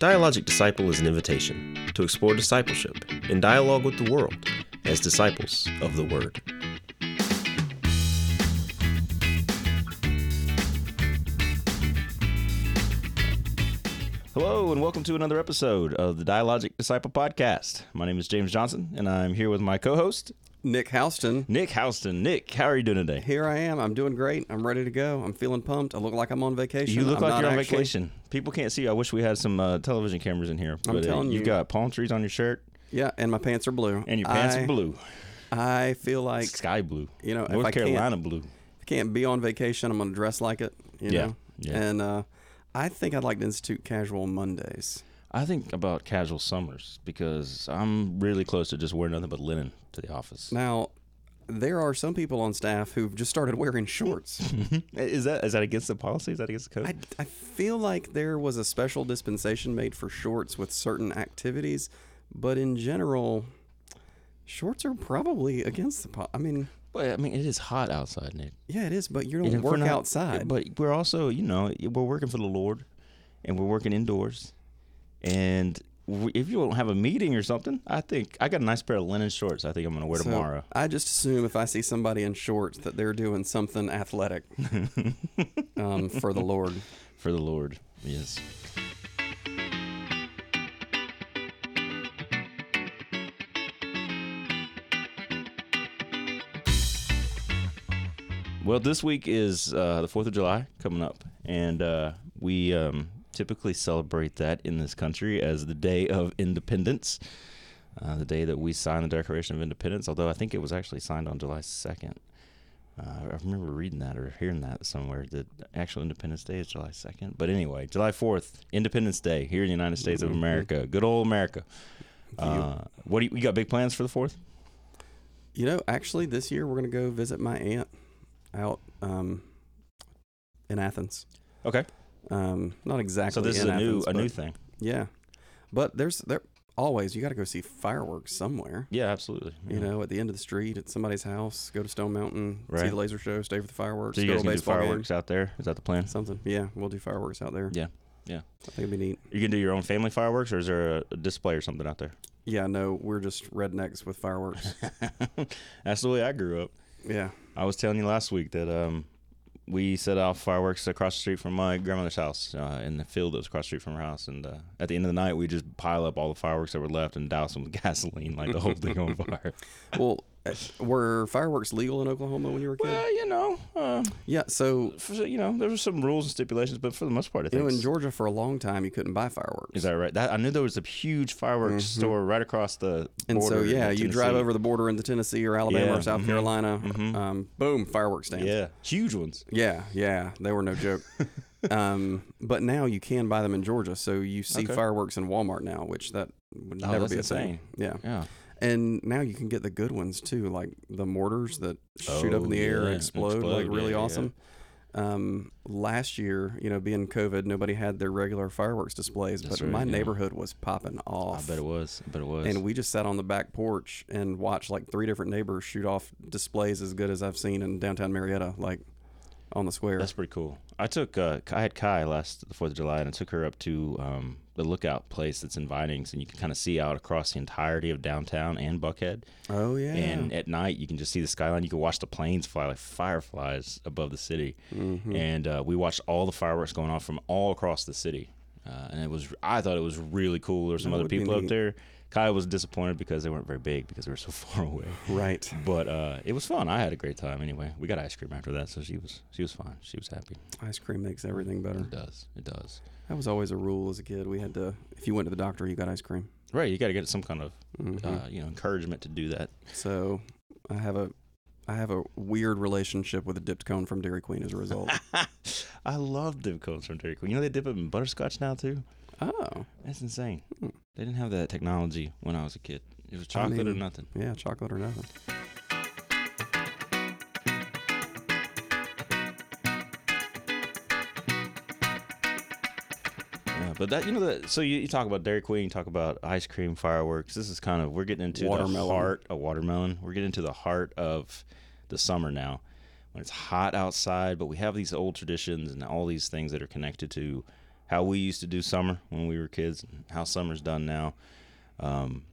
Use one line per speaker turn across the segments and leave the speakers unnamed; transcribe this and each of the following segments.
Dialogic Disciple is an invitation to explore discipleship in dialogue with the world as disciples of the Word.
Hello, and welcome to another episode of the Dialogic Disciple Podcast. My name is James Johnson, and I'm here with my co host,
Nick Houston.
Nick Houston. Nick, how are you doing today?
Here I am. I'm doing great. I'm ready to go. I'm feeling pumped. I look like I'm on vacation.
You look
I'm
like you're on
actually.
vacation. People can't see. you. I wish we had some uh, television cameras in here.
I'm
but uh,
telling
you've got palm trees on your shirt,
Yeah, and my pants are blue.
and your pants
I,
are blue,
I feel like
sky blue.
you know, if
North
I can't-
Carolina blue.
I can't be on vacation. I'm to dress like it. You
Yeah,
know?
yeah.
And uh, I think I'd like to institute casual Mondays.
I think about casual summers because I'm really close to just wearing nothing but linen to the office.
Now, there are some people on staff who've just started wearing shorts.
is that is that against the policy? Is that against the code?
I, I feel like there was a special dispensation made for shorts with certain activities, but in general, shorts are probably against the. policy. I mean,
Well, I mean, it is hot outside, Nick.
yeah, it is, but you
And
don't
if we're
work
not-
outside.
But we're also, you know, we're working for the Lord, and we're working indoors. And if you don't have a meeting or something, I think I got a nice pair of linen shorts. I think I'm gonna wear
So,
tomorrow.
I just assume if I see somebody in shorts that they're doing something athletic um, for the Lord.
for the Lord. Yes. Well, this week is uh, the Fourth of July coming up, and uh, we um, typically celebrate that in this country as the Day of Independence, uh, the day that we signed the Declaration of Independence. Although I think it was actually signed on July second. Uh, I remember reading that or hearing that somewhere. The actual Independence Day is July 2nd. But anyway, July 4th, Independence Day here in the United States of America. Good old America. Uh, what do you, you got big plans for the 4th?
You know, actually, this year we're going to go visit my aunt out um, in Athens.
Okay.
Um, not exactly.
So this is a new
Athens,
a new thing.
Yeah, but there's there always you got to go see fireworks somewhere.
Yeah, absolutely.
You
Yeah.
know, at the end of the street, at somebody's house, go to Stone Mountain,
right.
see the laser show, stay for the fireworks,
So you guys can do
baseball game.
fireworks out there? Is that the plan?
Something. Yeah, we'll do fireworks out there.
Yeah, yeah.
I think it'd be neat.
You can do your own family fireworks, or is there a, a display or something out there?
Yeah, no, we're just rednecks with fireworks.
That's the way I grew up.
yeah.
I was telling you last week that um, we set off fireworks across the street from my grandmother's house uh, in the field that was across the street from her house. And uh, at the end of the night, we just pile up all the fireworks that were left and douse them with gasoline, like the whole thing on fire.
Well, were fireworks legal in Oklahoma when you were a kid?
Well, you know, uh,
yeah. So
for, you know, there were some rules and stipulations, but for the most part, I
you
think.
know, in Georgia for a long time you couldn't buy fireworks.
is that right? That, I knew there was a huge fireworks store right across the
Mm-hmm. and so yeah, you drive over the border into Tennessee or Alabama
Yeah,
or South
mhm,
Carolina.
mhm.
Um, boom, fireworks stands.
Yeah, huge ones.
Yeah, yeah, they were no joke. um, but now you can buy them in Georgia, so you see
Okay.
fireworks in Walmart now, which that would
Oh,
never be a
insane.
thing. Yeah,
Yeah.
And now you can get the good ones too, like the mortars that shoot up in
Oh,
the air and explode, like really
yeah, yeah.
awesome. Um, last year, you know, being COVID, nobody had their regular fireworks displays,
That's
but
right,
my
yeah.
neighborhood was popping
I
off.
bet it was. I bet it was.
And we just sat on the back porch and watched like three different neighbors shoot off displays as good as I've seen in downtown Marietta, like on the square.
That's pretty cool. I took uh, I had Kai last the Fourth of July, and I took her up to um, the lookout place that's in Vinings, and you can kind of see out across the entirety of downtown and Buckhead.
oh yeah.
And at night, you can just see the skyline. You can watch the planes fly like fireflies above the city.
Mm-hmm.
And uh, we watched all the fireworks going off from all across the city, uh, and it was I thought it was really cool. There were some
That
other people up there. Kai was disappointed because they weren't very big because they were so far away.
right.
But uh, it was fun. I had a great time anyway. We got ice cream after that, so she was she was fine. She was happy.
Ice cream makes everything better.
It does. It does.
That was always a rule as a kid. We had to, if you went to the doctor, you got ice cream.
Right. You got to get some kind of
Mhm.
uh, you know encouragement to do that.
so I have a, I have a weird relationship with a dipped cone from Dairy Queen as a result.
I love dipped cones from Dairy Queen. You know they dip them in butterscotch now too.
oh,
That's insane.
Hmm.
They didn't have that technology when I was a kid. It was
I
chocolate or nothing.
yeah, chocolate or nothing.
But that you know that. So you, you talk about Dairy Queen, you talk about ice cream, fireworks. This is kind of we're getting into the
Watermelon.
heart of watermelon. We're getting into the heart of the summer now, when it's hot outside. But we have these old traditions and all these things that are connected to how we used to do summer when we were kids, and how summer's done now. Um,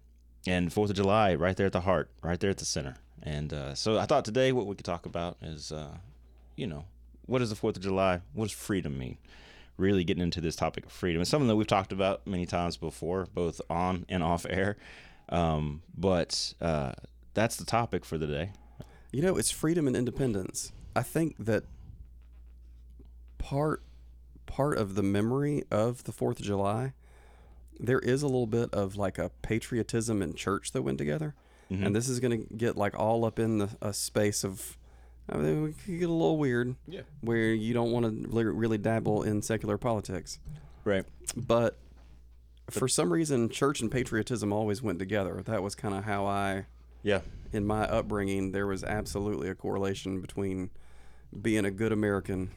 and Fourth of July, right there at the heart, right there at the center. And uh, so I thought today what we could talk about is, uh, you know, what is the Fourth of July? What does freedom mean? Really getting into this topic of freedom. It's something that we've talked about many times before, both on and off air. Um, but uh, that's the topic for the day.
You know, it's freedom and independence. I think that part part of the memory of the Fourth of July, there is a little bit of like a patriotism and church that went together,
Mm-hmm.
and this is going to get like all up in the a space of. I mean, we could get a little weird,
Yeah.
where you don't want to really, really dabble in secular politics,
Right.
but for some reason, church and patriotism always went together. That was kind of how I
Yeah.
in my upbringing, there was absolutely a correlation between being a good American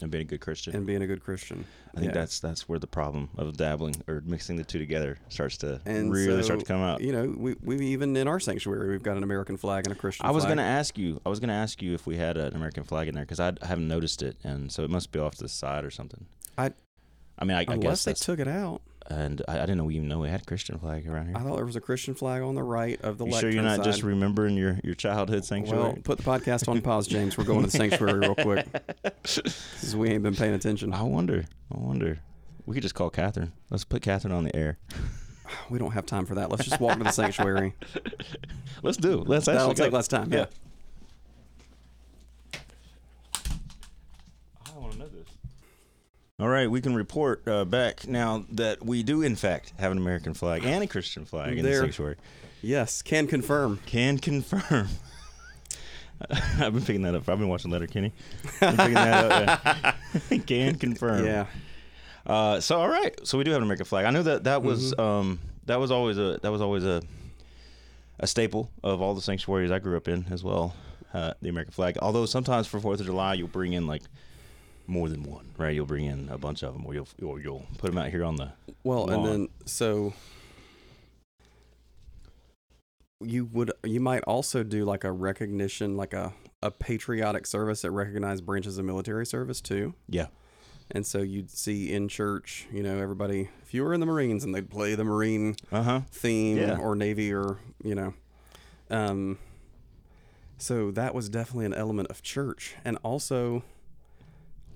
And being a good Christian.
and being a good Christian.
I think
Yeah.
that's that's where the problem of dabbling or mixing the two together starts to
and
really
so,
start to come out.
You know, we, we even in our sanctuary, we've got an American flag and a Christian.
I was going to ask you. I was going to ask you if we had an American flag in there because I haven't noticed it, and so it must be off to the side or something.
I-
I mean, I, I guess
unless they took it out.
And I, I didn't know we even know we had a Christian flag around here.
I thought there was a Christian flag on the right of the
you sure you're not just remembering your, your childhood sanctuary?
well, put the podcast on pause, James. We're going to the sanctuary real quick because we ain't been paying attention.
I wonder. I wonder. We could just call Catherine. Let's put Catherine on the air.
We don't have time for that. Let's just walk to the sanctuary.
Let's do. it. Let's
That'll
actually
take less time. Yeah.
I want to know this. All right, we can report uh, back now that we do, in fact, have an American flag and a Christian flag in the sanctuary.
Yes. Can confirm.
Can confirm. I've been picking that up. I've been watching Letterkenny. Been picking that up. yeah. Can confirm.
Yeah.
Uh, so all right, so we do have an American flag. I knew that that was
Mm-hmm.
um, that was always a that was always a a staple of all the sanctuaries I grew up in as well. Uh, the American flag. Although sometimes for Fourth of July you'll bring in like more than one, right? You'll bring in a bunch of them, or you'll or you'll put them out here on the.
Well,
lawn.
and then so you would you might also do like a recognition, like a a patriotic service that recognized branches of military service too.
Yeah.
And so you'd see in church, you know, everybody if you were in the Marines and they'd play the Marine
Uh huh.
theme
Yeah.
or Navy or you know, um. So that was definitely an element of church, and also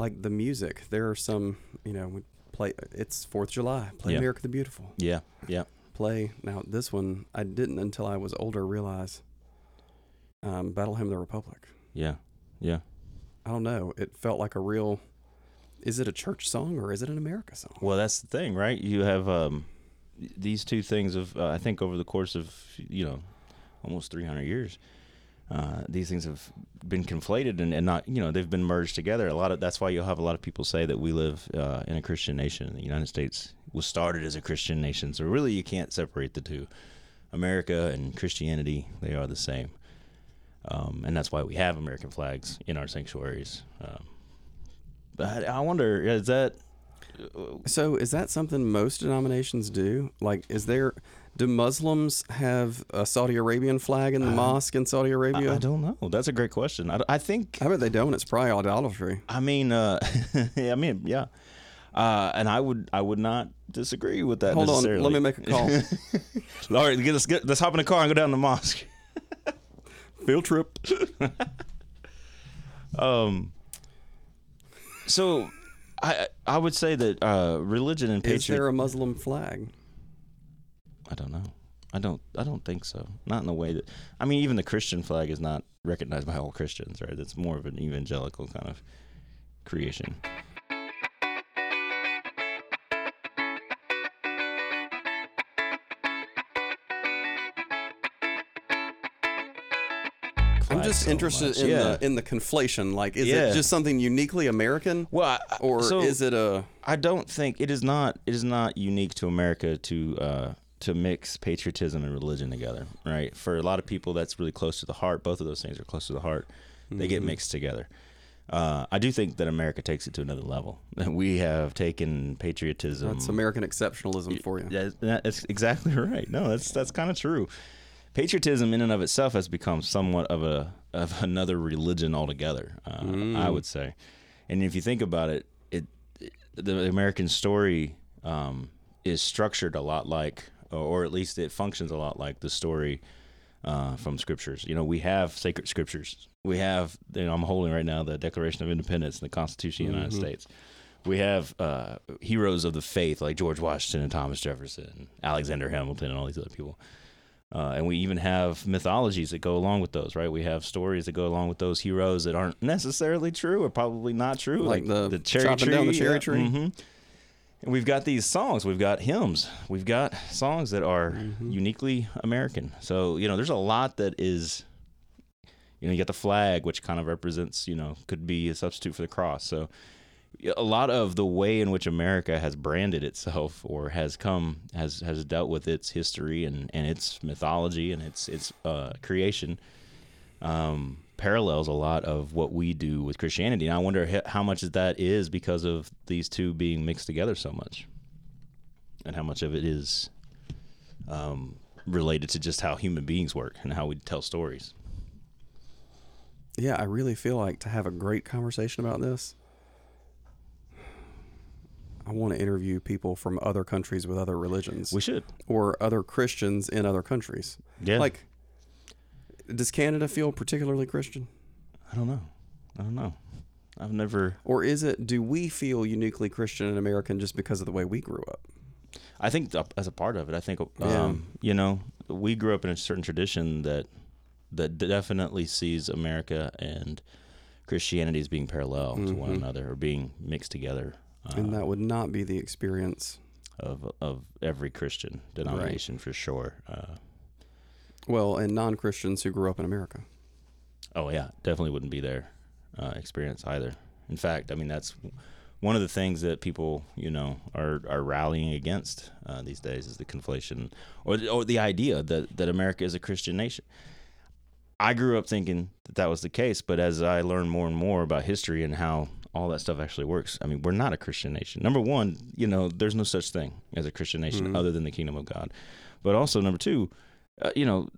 like the music. There are some, you know, we play. It's Fourth of July. Play
Yeah.
America the Beautiful
Yeah. Yeah.
play. Now this one I didn't until I was older realize um, Battle Hymn of the Republic.
Yeah. Yeah.
I don't know. It felt like a real. Is it a church song or is it an America song?
Well, that's the thing, right? You have um, these two things of uh, I think over the course of you know almost 300 years, uh, these things have been conflated and, and not you know they've been merged together. A lot of that's why you'll have a lot of people say that we live uh, in a Christian nation. The United States was started as a Christian nation, so really you can't separate the two. America and Christianity they are the same, um, and that's why we have American flags in our sanctuaries. Um, but I wonder is that
So is that something most denominations do? Like, is there? Do Muslims have a Saudi Arabian flag in the mosque in Saudi Arabia?
I don't know. That's a great question. I, I think.
I bet they don't. It's probably idolatry.
I mean, uh, yeah, I mean, yeah. Uh, and I would, I would not disagree with that.
Hold on, let me make a call.
All right, get, let's get, let's hop in the car and go down to the mosque.
Field trip.
Um. So, I, I would say that uh, religion and
Is
patriot.
there a Muslim flag?
I don't know. I don't. I don't think so. Not in the way that. I mean, even the Christian flag is not recognized by all Christians, right? It's more of an evangelical kind of creation.
I'm just
so
interested
much.
in
Yeah.
the in the conflation. Like, is
Yeah.
it just something uniquely American,
Well, I,
or
so
is it a?
I don't think it is not. It is not unique to America to uh, to mix patriotism and religion together, right? For a lot of people, that's really close to the heart. Both of those things are close to the heart. They get mixed together. Uh, I do think that America takes it to another level. We have taken patriotism.
That's American exceptionalism for you.
That- that's exactly right. No, that's that's kind of true. Patriotism, in and of itself, has become somewhat of a of another religion altogether. Uh, I would say, and if you think about it, it the American story um, is structured a lot like, or at least it functions a lot like the story uh, from scriptures. You know, we have sacred scriptures. We have, you know, I'm holding right now the Declaration of Independence and the Constitution of the United
Mhm.
States. We have uh, heroes of the faith like George Washington and Thomas Jefferson, Alexander Hamilton, and all these other people. Uh, and we even have mythologies that go along with those, right? We have stories that go along with those heroes that aren't necessarily true or probably not true,
Like the
cherry
chopping
tree.
down the cherry
yeah,
tree?
mhm. And we've got these songs, we've got hymns, we've got songs that are
Mhm.
uniquely American. So you know, there's a lot that is. You know, you got the flag, which kind of represents, you know, could be a substitute for the cross. So, a lot of the way in which America has branded itself or has come has has dealt with its history and, and its mythology and its its uh, creation um, parallels a lot of what we do with Christianity. And I wonder how much of that is because of these two being mixed together so much, and how much of it is um, related to just how human beings work and how we tell stories.
Yeah, I really feel like to have a great conversation about this, I want to interview people from other countries with other religions
We should,
or other Christians in other countries.
yeah.
Like, does Canada feel particularly Christian?
I don't know, I don't know. I've never.
Or is it, do we feel uniquely Christian and American just because of the way we grew up?
I think as a part of it, I think um,
Yeah.
you know we grew up in a certain tradition that that definitely sees America and Christianity as being parallel to one
Mhm.
another or being mixed together. Uh,
and that would not be the experience.
of of every Christian denomination for sure. Uh,
Well, and non Christians who grew up in America.
oh yeah, definitely wouldn't be their uh, experience either. In fact, I mean that's one of the things that people you know are are rallying against uh, these days is the conflation or the, or the idea that that America is a Christian nation. I grew up thinking that that was the case, but as I learned more and more about history and how all that stuff actually works, I mean, we're not a Christian nation. Number one, you know, there's no such thing as a Christian nation
Mhm.
other than the kingdom of God. But also, number two, uh, you know,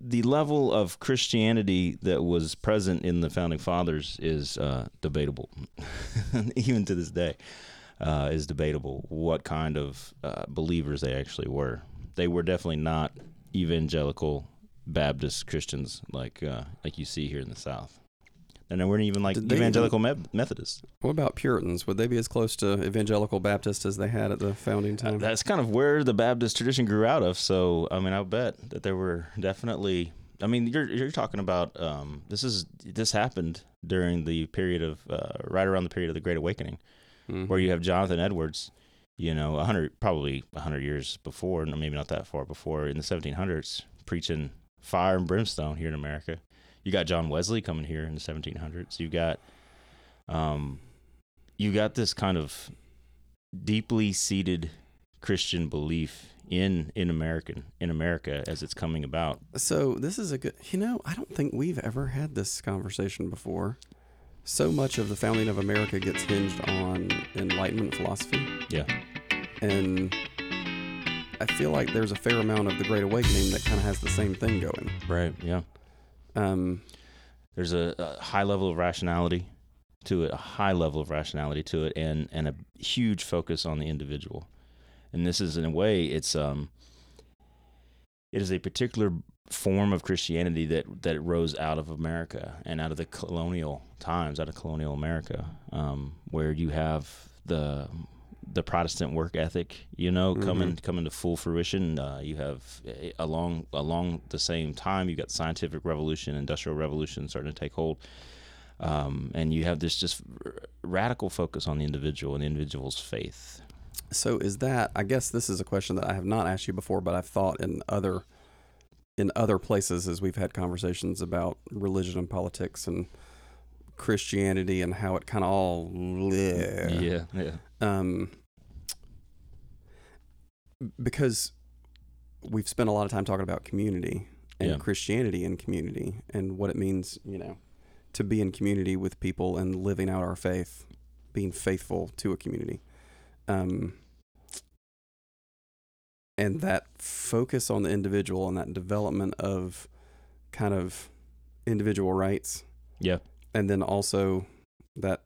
the level of Christianity that was present in the founding fathers is uh, debatable, even to this day. Uh, is debatable what kind of uh, believers they actually were. They were definitely not evangelical Baptist Christians like uh, like you see here in the South, and they weren't even like
Did they even-
evangelical Me- Methodists.
What about Puritans? Would they be as close to evangelical Baptist as they had at the founding
Uh,
time?
That's kind of where the Baptist tradition grew out of. So, I mean, I bet that there were definitely. I mean, you're you're talking about um, this is this happened during the period of uh, right around the period of the Great Awakening,
Mhm.
where you have Jonathan Edwards. You know, a hundred probably a hundred years before, no, maybe not that far before, in the 1700s, preaching fire and brimstone here in America. You got John Wesley coming here in the 1700s. You got, um, you got this kind of deeply seated Christian belief in in American in America as it's coming about.
So this is a good. You know, I don't think we've ever had this conversation before. So much of the founding of America gets hinged on Enlightenment philosophy,
Yeah,
and I feel like there's a fair amount of the Great Awakening that kind of has the same thing going.
right. Yeah,
Um,
there's a, a high level of rationality to it, a high level of rationality to it, and and a huge focus on the individual. And this is in a way, it's um, it is a particular form of Christianity that that rose out of America and out of the colonial times, out of colonial America, um, where you have the the Protestant work ethic, you know, coming coming to full fruition. Uh, you have eh, along along the same time, you've got the scientific revolution, industrial revolution starting to take hold, um, and you have this just r- radical focus on the individual and the individual's faith.
so is that? I guess this is a question that I have not asked you before, but I've thought in other in other places as we've had conversations about religion and politics and Christianity and how it kind of all bleh.
yeah, yeah.
um, because we've spent a lot of time talking about community and
Yeah.
Christianity and community and what it means, you know, to be in community with people and living out our faith, being faithful to a community. Um, and that focus on the individual and that development of kind of individual rights
Yeah.
And then also that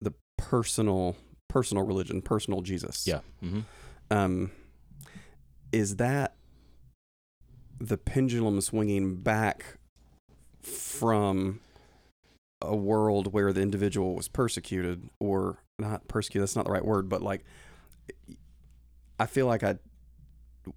the personal personal religion, personal Jesus.
Yeah. hmm
Um, is that the pendulum swinging back from a world where the individual was persecuted or not persecuted that's not the right word but like i feel like i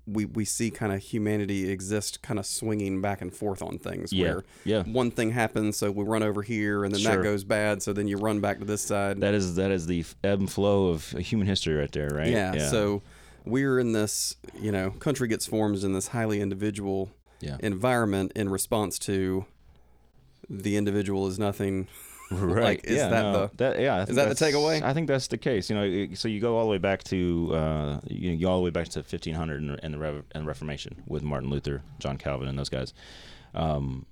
we we see kind of humanity exist kind of swinging back and forth on things
Yeah.
where
Yeah.
one thing happens so we run over here and then
Sure.
that goes bad so then you run back to this side
That is that is the ebb and flow of human history right there, right?
yeah, So we're in this, you know, country gets formed in this highly individual
yeah.
environment in response to the individual is nothing.
Right.
Like, is
yeah,
that
no,
the-
that, yeah? I think
that the takeaway?
I think that's the case. You know, so you go all the way back to uh, you, go all the way back to 1500 and, and the Rev- and Reformation with Martin Luther, John Calvin, and those guys. Um,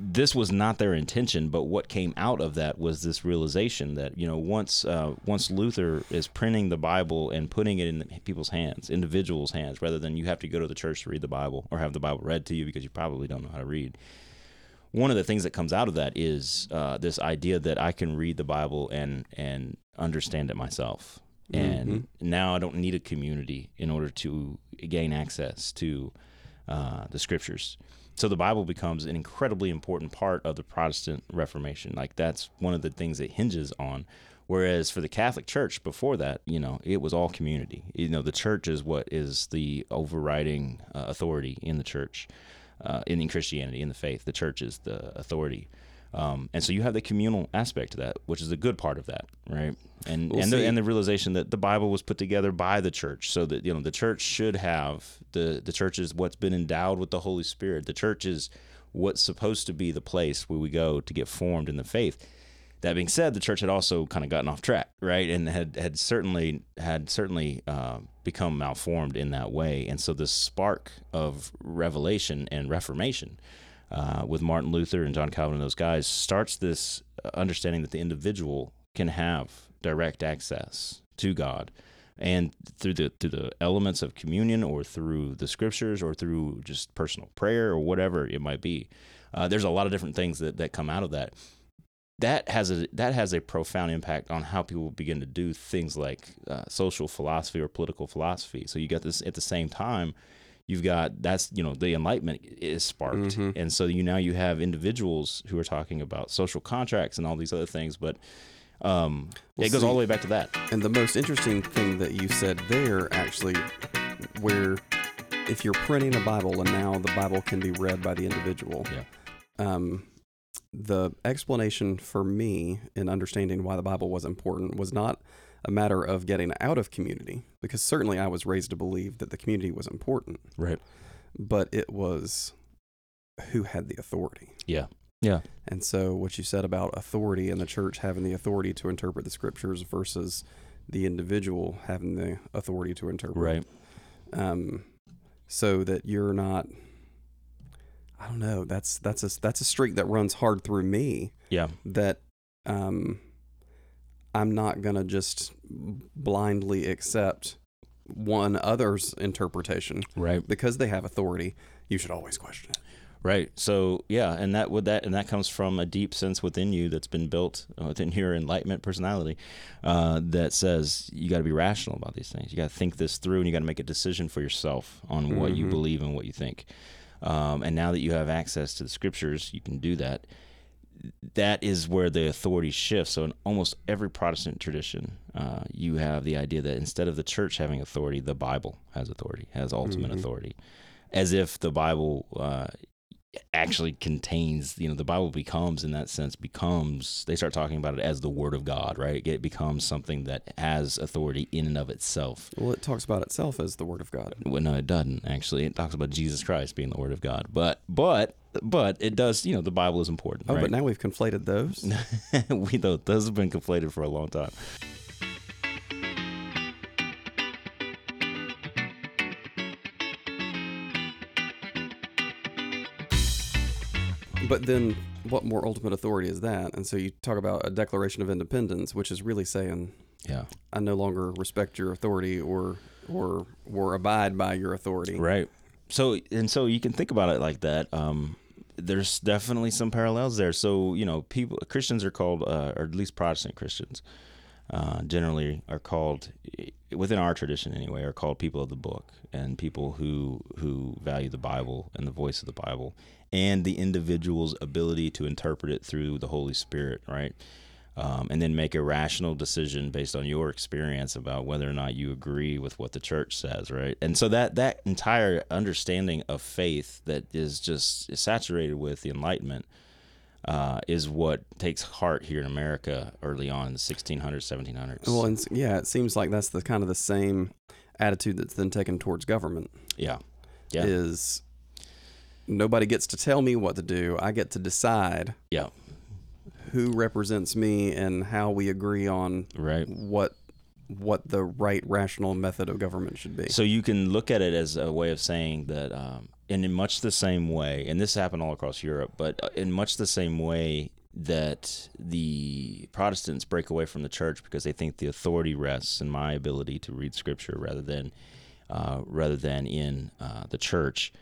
this was not their intention, but what came out of that was this realization that you know once uh, once Luther is printing the Bible and putting it in people's hands, individuals' hands, rather than you have to go to the church to read the Bible or have the Bible read to you because you probably don't know how to read one of the things that comes out of that is uh, this idea that I can read the Bible and and understand it myself. And now I don't need a community in order to gain access to uh, the scriptures. So the Bible becomes an incredibly important part of the Protestant Reformation. Like that's one of the things it hinges on. Whereas for the Catholic Church before that, you know, it was all community. You know, the church is what is the overriding uh, authority in the church uh, in, in Christianity, in the faith. The church is the authority. Um, and so you have the communal aspect to that, which is a good part of that, right? And
Well,
and the, and the realization that the Bible was put together by the church, so that you know the church should have the the church is what's been endowed with the Holy Spirit. The church is what's supposed to be the place where we go to get formed in the faith. That being said, the church had also kind of gotten off track, right, and had had certainly had certainly uh, become malformed in that way. And so this spark of revelation and reformation uh, with Martin Luther and John Calvin and those guys starts this uh, understanding that the individual can have direct access to God, and through the through the elements of communion, or through the scriptures, or through just personal prayer, or whatever it might be. Uh, there's a lot of different things that, that come out of that that has a that has a profound impact on how people begin to do things like uh, social philosophy or political philosophy. So you got this at the same time. You've got that's you know the enlightenment is sparked,
Mhm.
and so you now you have individuals who are talking about social contracts and all these other things. But um,
Well,
it goes all the way back to that.
And the most interesting thing that you said there, actually, where if you're printing a Bible and now the Bible can be read by the individual,
Yeah.
um, the explanation for me in understanding why the Bible was important was not a matter of getting out of community, because certainly I was raised to believe that the community was important,
Right.
but it was who had the authority.
Yeah. Yeah.
And so, what you said about authority and the church having the authority to interpret the scriptures versus the individual having the authority to interpret.
Right.
Um, so that you're not. I don't know. That's that's a that's a streak that runs hard through me.
Yeah.
That um, I'm not gonna just blindly accept one other's interpretation
Right.
because they have authority. You should always question it.
Right. So yeah, and that would that and that comes from a deep sense within you that's been built uh, within your enlightenment personality uh, that says you got to be rational about these things. You got to think this through, and you got to make a decision for yourself on what you
Mhm.
believe and what you think. Um, and now that you have access to the scriptures, you can do that. That is where the authority shifts. So in almost every Protestant tradition, uh, you have the idea that instead of the church having authority, the Bible has authority, has ultimate
Mhm.
authority, as if the Bible uh, actually contains you know the bible becomes in that sense becomes they start talking about it as the word of god right? It becomes something that has authority in and of itself.
Well, it talks about itself as the word of God.
well, no it doesn't actually. It talks about jesus christ being the word of god. But but but it does you know the bible is important
Oh,
right?
but now we've conflated those.
we know those have been conflated for a long time
But then, what more ultimate authority is that? And so you talk about a Declaration of Independence, which is really saying,
yeah
"I no longer respect your authority, or or or abide by your authority."
Right. So and so you can think about it like that. Um, there's definitely some parallels there. So you know, people Christians are called, uh, or at least Protestant Christians, uh, generally are called within our tradition anyway are called people of the book and people who who value the Bible and the voice of the Bible and the individual's ability to interpret it through the Holy Spirit, right? Um, and then make a rational decision based on your experience about whether or not you agree with what the church says, right? And so that that entire understanding of faith that is just saturated with the Enlightenment uh, is what takes heart here in America early on in the 1600s, 1700s.
Well, and, yeah, it seems like that's the kind of the same attitude that's then taken towards government.
yeah, yeah,
Is nobody gets to tell me what to do. I get to decide
yeah,
who represents me and how we agree on
right.
what what the right rational method of government should be.
So you can look at it as a way of saying that, um, and in much the same way, and this happened all across Europe, but uh, in much the same way that the Protestants break away from the church because they think the authority rests in my ability to read Scripture rather than uh, rather than in uh, the church.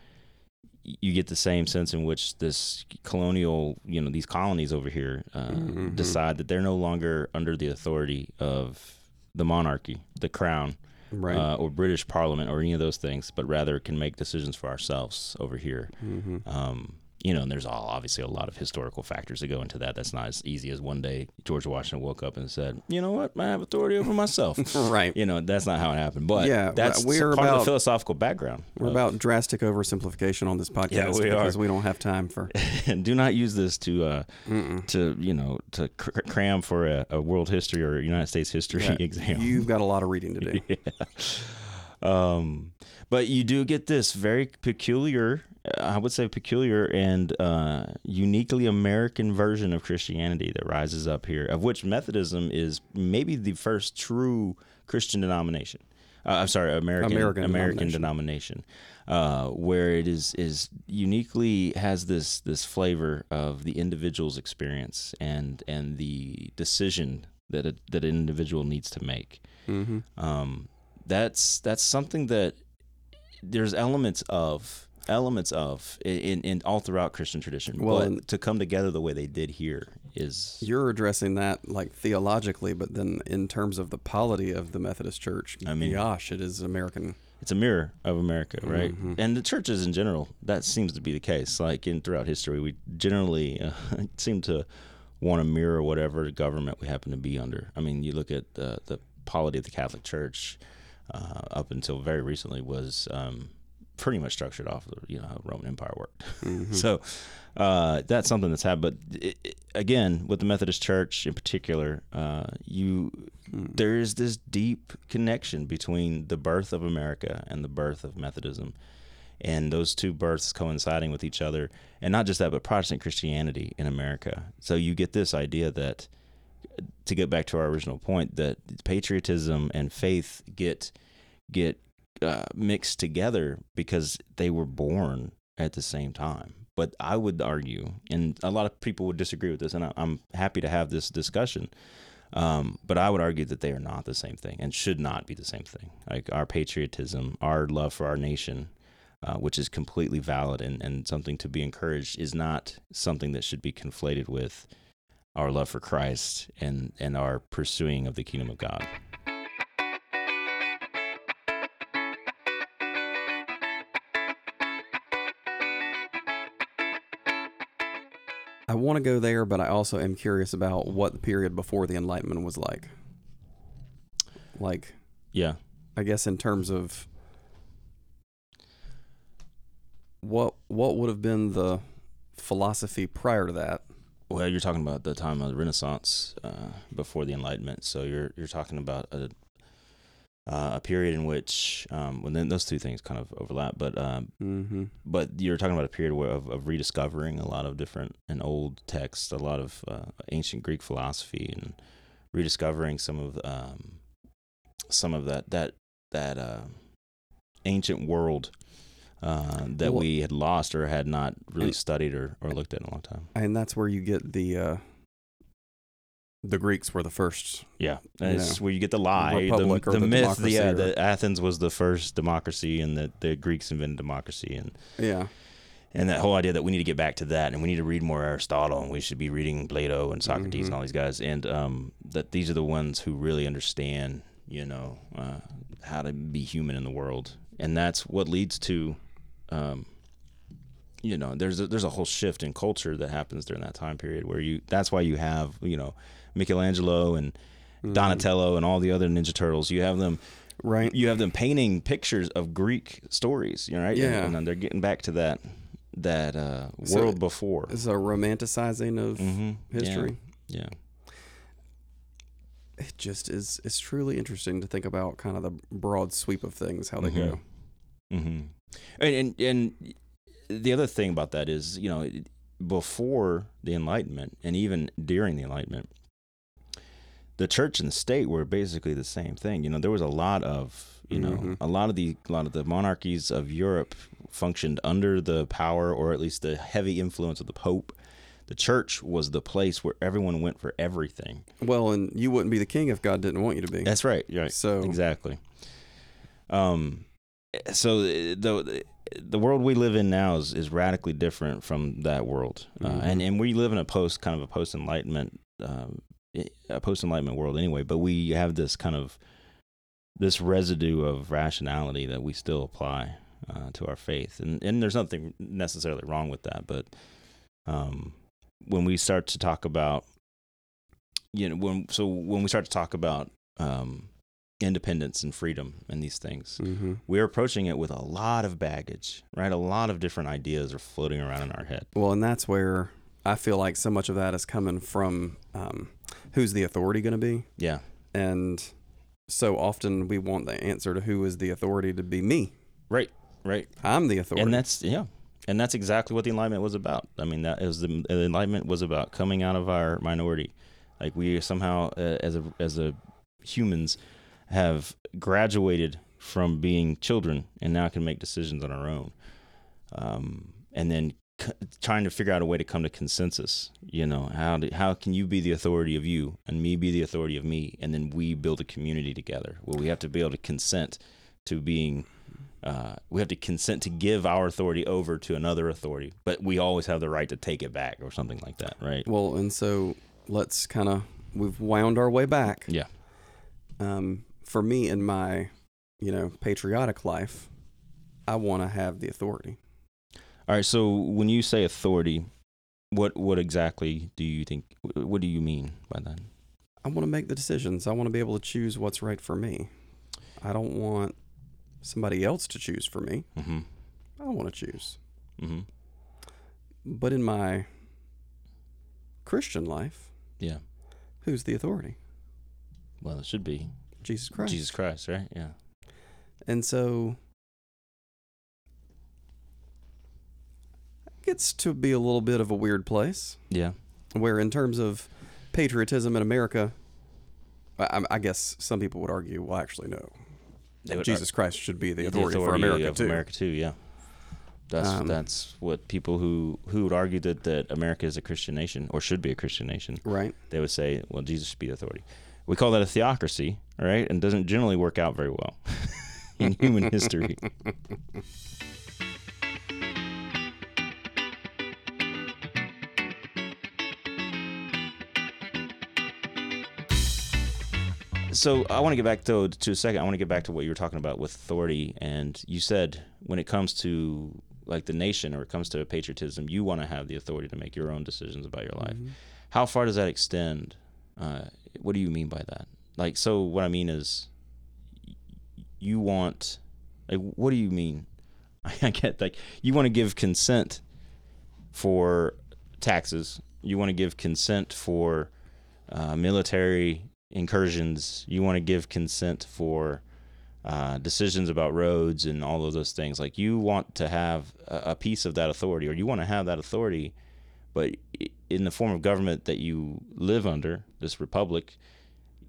You get the same sense in which this colonial, you know, these colonies over here uh,
Mhm.
decide that they're no longer under the authority of the monarchy, the crown,
right.
uh, or British Parliament or any of those things, but rather can make decisions for ourselves over here.
hmm
Um, you know, and there's all obviously a lot of historical factors that go into that. That's not as easy as one day George Washington woke up and said, "You know what? I have authority over myself."
Right.
you know, that's not how it happened. But
Yeah,
that's
we're
part of
about-
the philosophical background.
We're
of-
about drastic oversimplification on this podcast
Yeah, we
because
are.
we don't have time for.
and do not use this to uh, to you know to cr- cram for a, a world history or United States history exam.
You've got a lot of reading to do.
yeah. Um, but you do get this very peculiar, uh, I would say peculiar and uh, uniquely American version of Christianity that rises up here, of which Methodism is maybe the first true Christian denomination. Uh, I'm sorry, American
American
American,
denomination.
denomination, uh, where it is is uniquely has this this flavor of the individual's experience and and the decision that a, that an individual needs to make
hmm
um, that's that's something that there's elements of elements of in, in all throughout Christian tradition.
Well,
but to come together the way they did here is
You're addressing that like theologically, but then in terms of the polity of the Methodist Church,
I mean-
gosh, it is American.
it's a mirror of America, right?
Mhm.
And the churches in general, that seems to be the case. Like in throughout history, we generally uh, seem to want to mirror whatever government we happen to be under. I mean, you look at the the polity of the Catholic Church uh, up until very recently was um, pretty much structured off of you know how the Roman Empire worked.
Mhm.
So uh, that's something that's happened. But it, it- again, with the Methodist Church in particular, uh, you
Mm.
there is this deep connection between the birth of America and the birth of Methodism, and those two births coinciding with each other. And not just that, but Protestant Christianity in America. So you get this idea that, to get back to our original point, that patriotism and faith get get uh, mixed together because they were born at the same time. But I would argue, and a lot of people would disagree with this, and I- I'm happy to have this discussion. Um, but I would argue that they are not the same thing and should not be the same thing. Like our patriotism, our love for our nation, uh, which is completely valid and, and something to be encouraged, is not something that should be conflated with our love for Christ and, and our pursuing of the kingdom of God.
I want to go there, but I also am curious about what the period before the Enlightenment was like. Like,
Yeah.
I guess in terms of what what would have been the philosophy prior to that.
Well, you're talking about the time of the Renaissance uh, before the Enlightenment. So you're you're talking about a uh, a period in which, um, well, then those two things kind of overlap. But um,
Mm-hmm.
but you're talking about a period where, of, of rediscovering a lot of different and old texts, a lot of uh, ancient Greek philosophy, and rediscovering some of um, some of that that that uh, ancient world uh, that
Well-
we had lost or had not really
And-
studied or, or looked at in a long time.
And that's where you get the uh, the Greeks were the first.
Yeah, and where you get the lie,
Republic
the, the,
the
myth,
democracy
yeah,
or-
that Athens was the first democracy and that the Greeks invented democracy, and
Yeah.
and that whole idea that we need to get back to that and we need to read more Aristotle and we should be reading Plato and Socrates
Mhm.
and all these guys and um, that these are the ones who really understand you know uh, how to be human in the world and that's what leads to um, you know there's a, there's a whole shift in culture that happens during that time period where you that's why you have you know Michelangelo and
Mm-hmm.
Donatello and all the other Ninja Turtles you have them
Right.
you have them painting pictures of Greek stories, you know, right?
Yeah.
And, then they're getting back to that that uh,
So
world before.
It's a romanticizing of
Mhm.
history.
Yeah.
It just is. It's truly interesting to think about kind of the broad sweep of things, how they
Mhm.
go.
yeah. And, and and the other thing about that is, you know, before the Enlightenment and even during the Enlightenment, the church and the state were basically the same thing. You know, there was a lot of, you know,
Mhm.
a lot of the a lot of the monarchies of Europe functioned under the power or at least the heavy influence of the Pope. The church was the place where everyone went for everything.
Well, and you wouldn't be the king if God didn't want you to be.
That's right. Right.
So
Exactly. Um, so the the world we live in now is, is radically different from that world, uh,
Mhm.
and and we live in a post kind of a post enlightenment um, a post enlightenment world anyway. But we have this kind of this residue of rationality that we still apply uh, to our faith, and and there's nothing necessarily wrong with that, but um, when we start to talk about you know when so when we start to talk about um, independence and freedom and these things.
Hmm
we're approaching it with a lot of baggage right? A lot of different ideas are floating around in our head.
Well, and that's where I feel like so much of that is coming from um, who's the authority going to be,
yeah.
And so often we want the answer to who is the authority to be me.
right right.
I'm the authority.
and that's yeah. And that's exactly what the enlightenment was about. I mean that is the, the enlightenment was about coming out of our minority. Like we somehow uh, as a as a humans have graduated from being children and now can make decisions on our own um, and then c- trying to figure out a way to come to consensus you know how do, how can you be the authority of you and me be the authority of me and then we build a community together well we have to be able to consent to being uh, we have to consent to give our authority over to another authority, but we always have the right to take it back or something like that, right?
well, and so let's kind of we've wound our way back.
Yeah.
Um, for me in my, you know, patriotic life, I want to have the authority.
All right. So when you say authority, what what exactly do you think? What do you mean by that?
I want to make the decisions. I want to be able to choose what's right for me. I don't want somebody else to choose for me.
Mm-hmm.
I want to choose.
Mm-hmm.
But in my Christian life,
Yeah.
who's the authority?
Well, it should be
Jesus Christ.
Jesus Christ, right? Yeah.
And so it gets to be a little bit of a weird place
Yeah.
where, in terms of patriotism in America, I, I guess some people would argue, well, actually, no.
Would-
Jesus Christ should be the
the
authority, for America, too.
America too. Yeah. That's
Um,
that's what people who who would argue that that America is a Christian nation or should be a Christian nation.
Right?
they would say, well, Jesus should be the authority. We call that a theocracy, all right? And doesn't generally work out very well in human history. So I want to get back though to a second. I want to get back to what you were talking about with authority, and you said when it comes to like the nation or it comes to patriotism, you want to have the authority to make your own decisions about your life.
Mhm.
How far does that extend? Uh, what do you mean by that? Like, so what I mean is, you want, like, what do you mean? I get like you want to give consent for taxes. You want to give consent for uh, military incursions. You want to give consent for uh, decisions about roads and all of those things. Like you want to have a, a piece of that authority, or you want to have that authority, but in the form of government that you live under, this republic,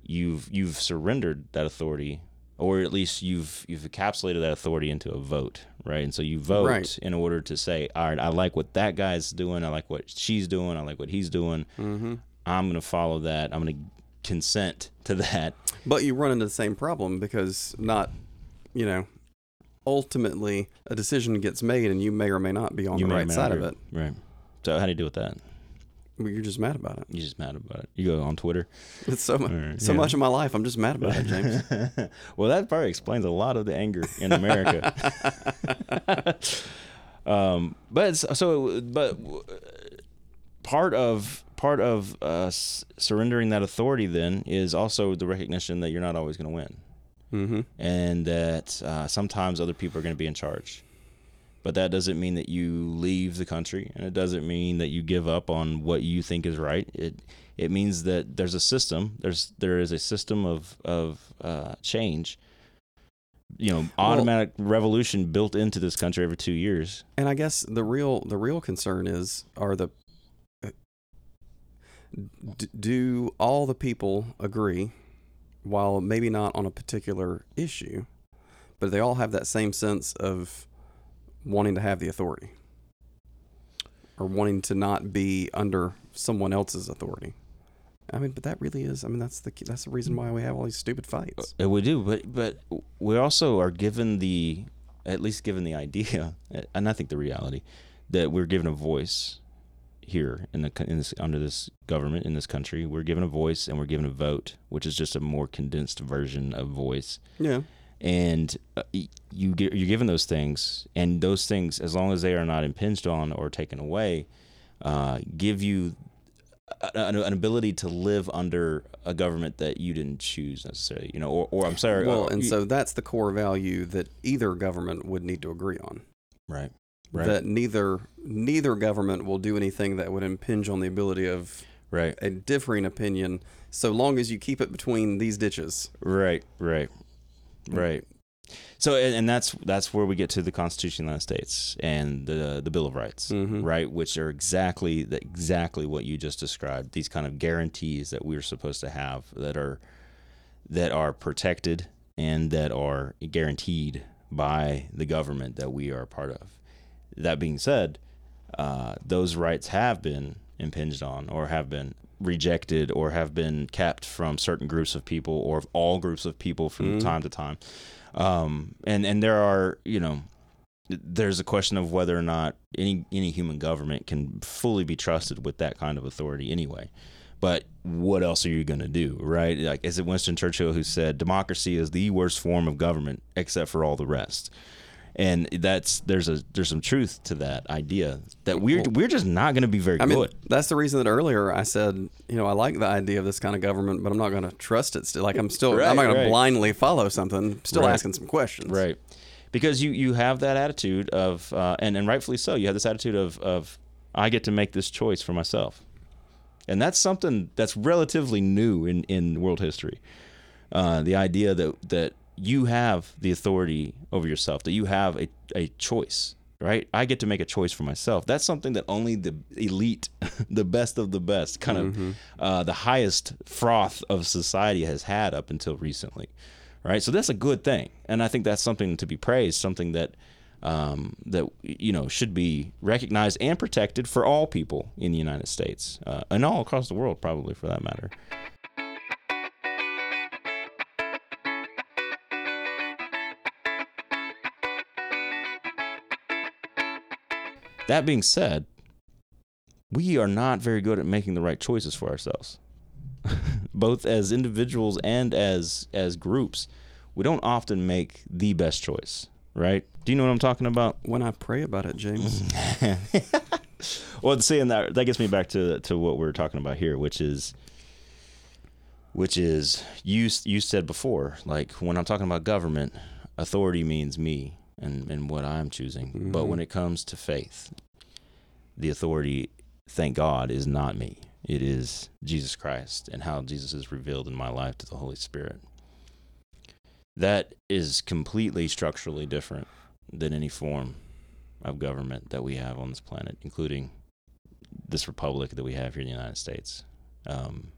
you've you've surrendered that authority, or at least you've you've encapsulated that authority into a vote, right? And so you vote
Right.
in order to say, all right, I like what that guy's doing, I like what she's doing, I like what he's doing.
Mm-hmm.
I'm gonna follow that. I'm gonna consent to that.
But you run into the same problem because not, you know, ultimately a decision gets made, and you may or may not be on
You
the right side of it.
Right. So how do you deal with that?
Well, you're just mad about it.
You're just mad about it. You go on Twitter.
It's so mu-
Or-
so
yeah.
much of my life. I'm just mad about it, James.
well, that probably explains a lot of the anger in America. um, but so, but part of part of uh, s- surrendering that authority then is also the recognition that you're not always going to win,
mm-hmm.
and that uh, sometimes other people are going to be in charge. But that doesn't mean that you leave the country, and it doesn't mean that you give up on what you think is right. It it means that there's a system. There's there is a system of of uh, change. You know, automatic revolution built into this country every two years.
And I guess the real the real concern is are the d- do all the people agree while maybe not on a particular issue but they all have that same sense of wanting to have the authority or wanting to not be under someone else's authority. I mean, but that really is. I mean, that's the that's the reason why we have all these stupid fights.
Uh, We do, but but we also are given the at least given the idea, and I think the reality that we're given a voice here in the in this under this government in this country. We're given a voice and we're given a vote, which is just a more condensed version of voice.
Yeah.
And uh, you get, you're given those things, and those things, as long as they are not impinged on or taken away, uh, give you an, an ability to live under a government that you didn't choose necessarily. You know, or, or I'm sorry.
Well,
uh,
and
you-
so that's the core value that either government would need to agree on.
right, right,
That neither neither government will do anything that would impinge on the ability of
right,
a differing opinion, so long as you keep it between these ditches.
right, right. Right. So, and, and that's that's where we get to the Constitution of the United States and the the Bill of Rights,
Mhm.
right? Which are exactly the, exactly what you just described. These kind of guarantees that we're supposed to have that are that are protected and that are guaranteed by the government that we are a part of. That being said, uh, those rights have been impinged on or have been rejected or have been kept from certain groups of people or all groups of people from
Mhm.
time to time. Um, and and there are you know there's a question of whether or not any any human government can fully be trusted with that kind of authority anyway. But what else are you going to do, right? Like, is it Winston Churchill who said democracy is the worst form of government except for all the rest? And that's there's a there's some truth to that idea that we're
Well-
we're just not going to be very
I mean,
good.
that's the reason that earlier I said, you know, I like the idea of this kind of government, but I'm not going to trust it. Still, like I'm still,
Right,
I'm not going
right.
to blindly follow something. I'm still
Right.
asking some questions.
Right. Because you, you have that attitude of, uh, and, and rightfully so, you have this attitude of, of, I get to make this choice for myself. And that's something that's relatively new in, in world history. Uh, the idea that, that you have the authority over yourself, that you have a, a choice, right? I get to make a choice for myself. That's something that only the elite, the best of the best, kind of uh, the highest froth of society has had up until recently right? So that's a good thing, and I think that's something to be praised, something that um, that you know should be recognized and protected for all people in the United States uh, and all across the world, probably for that matter. That being said, we are not very good at making the right choices for ourselves. Both as individuals and as as groups, we don't often make the best choice, right? Do you know what I'm talking about?
When I pray about it, James,
well, seeing that that gets me back to to what we are talking about here, which is which is you you said before, like when I'm talking about government, authority means me and and what I'm choosing. But
Mhm.
when it comes to faith, the authority, thank God, is not me. It is Jesus Christ and how Jesus is revealed in my life to the Holy Spirit. That is completely structurally different than any form of government that we have on this planet, including this republic that we have here in the United States. Um,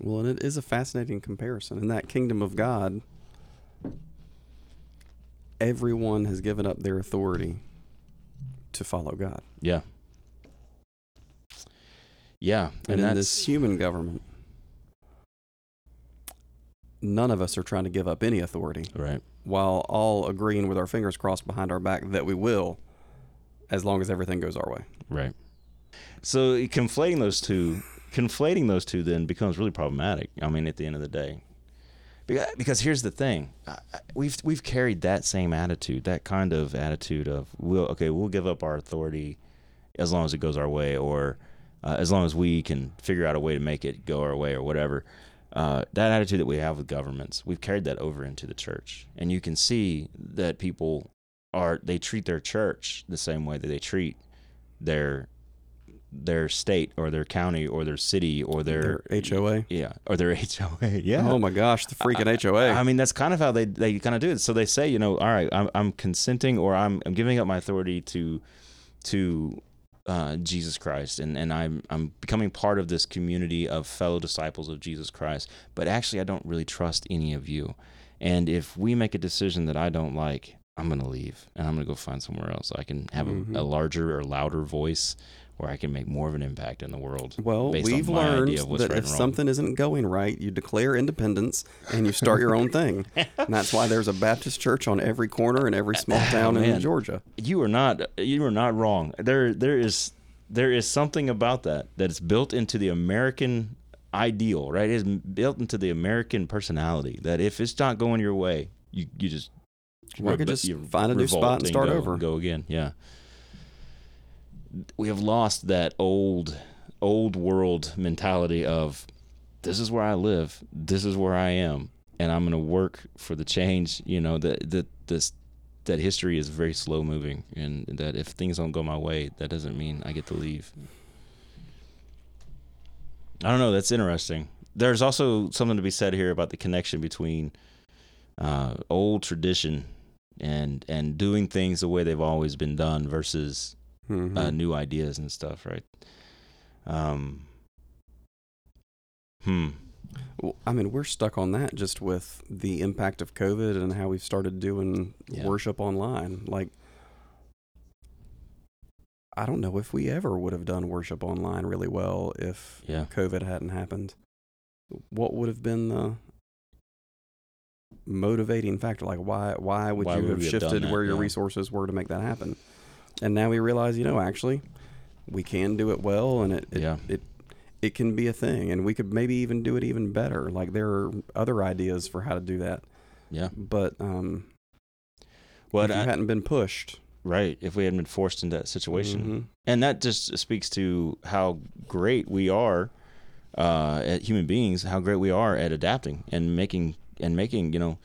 well, and it is a fascinating comparison. In that kingdom of God, everyone has given up their authority to follow God.
yeah. Yeah.
And, in this human government, none of us are trying to give up any authority
Right.
while all agreeing with our fingers crossed behind our back that we will as long as everything goes our way.
Right. So conflating those two, conflating those two, then becomes really problematic. I mean, at the end of the day, because, here's the thing, we've we've carried that same attitude, that kind of attitude of we'll okay, we'll give up our authority as long as it goes our way, or uh, as long as we can figure out a way to make it go our way, or whatever. Uh, that attitude that we have with governments, we've carried that over into the church, and you can see that people are they treat their church the same way that they treat their their state or their county or their city or their,
Their HOA.
yeah or their HOA yeah
Oh my gosh, the freaking HOA.
I mean that's kind of how they they kind of do it so they say you know all right I'm I'm consenting or I'm I'm giving up my authority to to uh, Jesus Christ and and I'm I'm becoming part of this community of fellow disciples of Jesus Christ but actually I don't really trust any of you and if we make a decision that I don't like I'm gonna leave and I'm gonna go find somewhere else So I can have
Mhm.
a, a larger or louder voice where I can make more of an impact in the world
well, we've learned
idea of what's
that
right
if something isn't going right, you declare independence and you start your own thing. And that's why there's a Baptist church on every corner in every small oh, town in. Georgia.
you are not you are not wrong. There there is there is something about that that is built into the American ideal, right? It is built into the American personality that if it's not going your way, you you just
I could just
you
find a new spot and start
go,
over.
Go again, yeah. We have lost that old old world mentality of this is where I live, this is where I am, and I'm going to work for the change. You know that that this that history is very slow moving, and that if things don't go my way, that doesn't mean I get to leave. I don't know. That's interesting. There's also something to be said here about the connection between uh, old tradition and and doing things the way they've always been done versus
Mhm.
uh, new ideas and stuff, right? Um. Hmm.
Well, I mean, we're stuck on that just with the impact of COVID and how we've started doing
Yeah.
worship online. Like, I don't know if we ever would have done worship online really well if
Yeah.
COVID hadn't happened. What would have been the motivating factor? Like, why why would
Why
you
would
have
we have
shifted
that?
where your
Yeah.
resources were to make that happen? And now we realize, you know, actually, we can do it well, and it, it
Yeah.
it it can be a thing, and we could maybe even do it even better. Like there are other ideas for how to do that,
Yeah.
but um,
Well,
if
I-
hadn't been pushed,
right. If we hadn't been forced into that situation,
Mhm.
and that just speaks to how great we are uh, at human beings, how great we are at adapting and making and making you know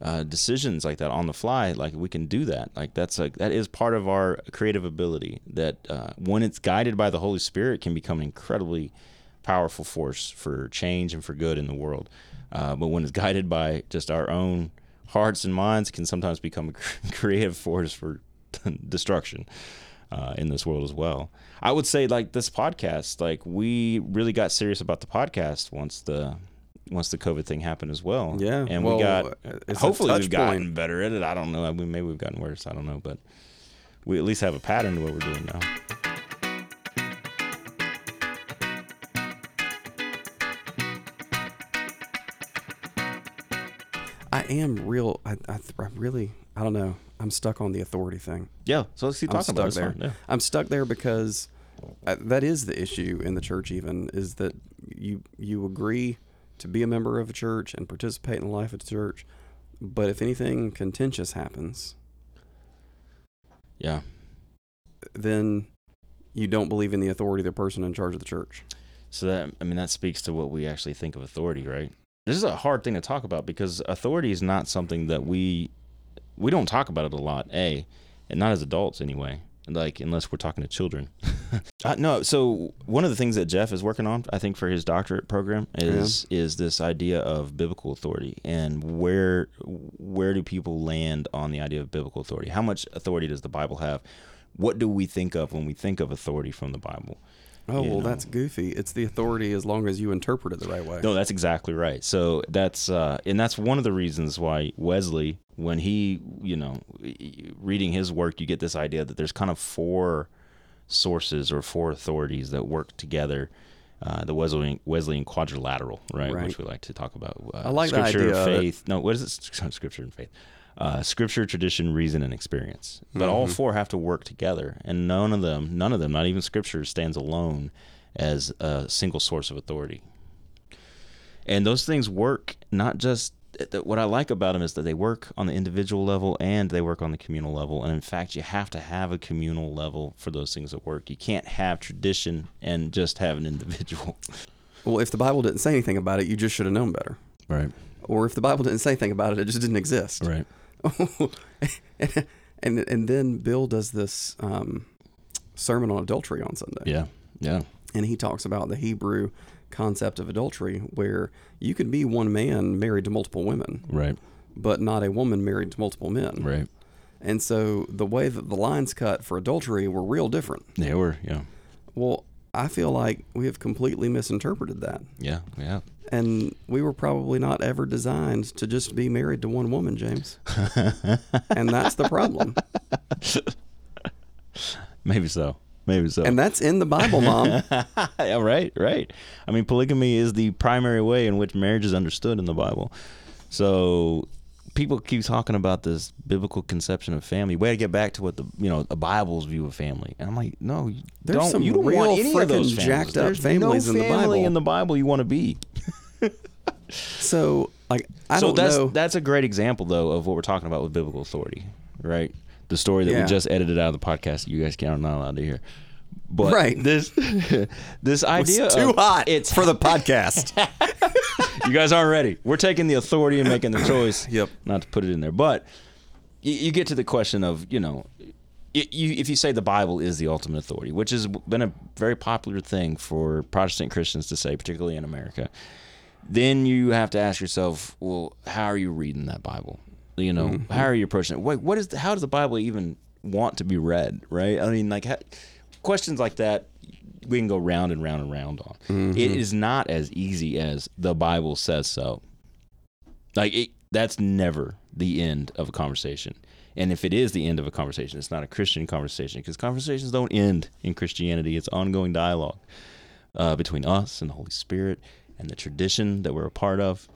uh, decisions like that on the fly. Like we can do that. Like that's like that is part of our creative ability. That uh, when it's guided by the Holy Spirit, can become an incredibly powerful force for change and for good in the world. Uh, but when it's guided by just our own hearts and minds, can sometimes become a creative force for destruction uh, in this world as well. I would say like this podcast, like we really got serious about the podcast once the once the COVID thing happened as well.
Yeah,
and
well,
we got
uh, it's
hopefully we've gotten
point.
better at it. I don't know. I mean, maybe we've gotten worse. I don't know, but we at least have a pattern to what we're doing now.
I am real. I, I, I really, I don't know. I'm stuck on the authority thing.
Yeah, so let's keep
I'm
talking about
there.
fine, Yeah.
I'm stuck there because uh, that is the issue in the church. Even is that you you agree to be a member of a church and participate in the life of the church, but if anything contentious happens,
Yeah.
then you don't believe in the authority of the person in charge of the church.
So that I mean that speaks to what we actually think of authority, right? This is a hard thing to talk about because authority is not something that we we don't talk about it a lot. A, and not as adults anyway. Like unless we're talking to children. uh, no. So one of the things that Jeff is working on, I think, for his doctorate program is is this idea of biblical authority and where where do people land on the idea of biblical authority? How much authority does the Bible have? What do we think of when we think of authority from the Bible?
Oh well,
know.
that's goofy. It's the authority as long as you interpret it the right way.
No, that's exactly right. So that's uh, and that's one of the reasons why Wesley, when he, you know, reading his work, you get this idea that there's kind of four sources or four authorities that work together uh, the Wesleyan, Wesleyan quadrilateral, right,
Right.
Which we like to talk about. Uh,
I like
scripture,
idea of it.
faith. No, what is it? Scripture and faith. Uh, scripture, tradition, reason, and experience. But all
Mhm.
four have to work together, and none of them, none of them, not even scripture, stands alone as a single source of authority. And those things work not just. What I like about them is that they work on the individual level and they work on the communal level. And in fact, you have to have a communal level for those things to work. You can't have tradition and just have an individual.
Well, if the Bible didn't say anything about it, you just should have known better.
Right.
Or if the Bible didn't say anything about it, it just didn't exist.
Right.
And, and and then Bill does this um, sermon on adultery on Sunday.
Yeah. Yeah.
and he talks about the Hebrew concept of adultery, where you could be one man married to multiple women,
Right.
but not a woman married to multiple men.
Right.
And so the way that the lines cut for adultery were real different.
They We're yeah.
Well, I feel like we have completely misinterpreted that.
Yeah. Yeah.
And we were probably not ever designed to just be married to one woman, James. and that's the problem.
Maybe so. Maybe so.
And that's in the Bible, Mom.
yeah, right, right. I mean, polygamy is the primary way in which marriage is understood in the Bible. So people keep talking about this biblical conception of family. Way to get back to what the you know the Bible's view of family. And I'm like, no, you
There's
don't.
some
you don't
real
want any of those families.
jacked up
There's
families
no
in the
family
Bible.
in the Bible you want to be.
So, like, I
so
don't
that's
know.
that's a great example though of what we're talking about with biblical authority, right? The story that
Yeah.
we just edited out of the podcast. You guys can't are not allowed to hear. But
Right.
this this idea
it's too
of-
hot
It's
for the podcast.
you guys aren't ready. We're taking the authority and making the choice.
Yep.
Not to put it in there, but you, you get to the question of you know, y you if you say the Bible is the ultimate authority, which has been a very popular thing for Protestant Christians to say, particularly in America, then you have to ask yourself, well, how are you reading that Bible? You know,
Mm-hmm.
how are you approaching it? Wait, what is? The, how does the Bible even want to be read? Right? I mean, like ha- questions like that. We can go round and round and round on.
Mm-hmm.
It is not as easy as the Bible says so. Like it, that's never the end of a conversation. And if it is the end of a conversation, it's not a Christian conversation because conversations don't end in Christianity. It's ongoing dialogue uh, between us and the Holy Spirit and the tradition that we're a part of.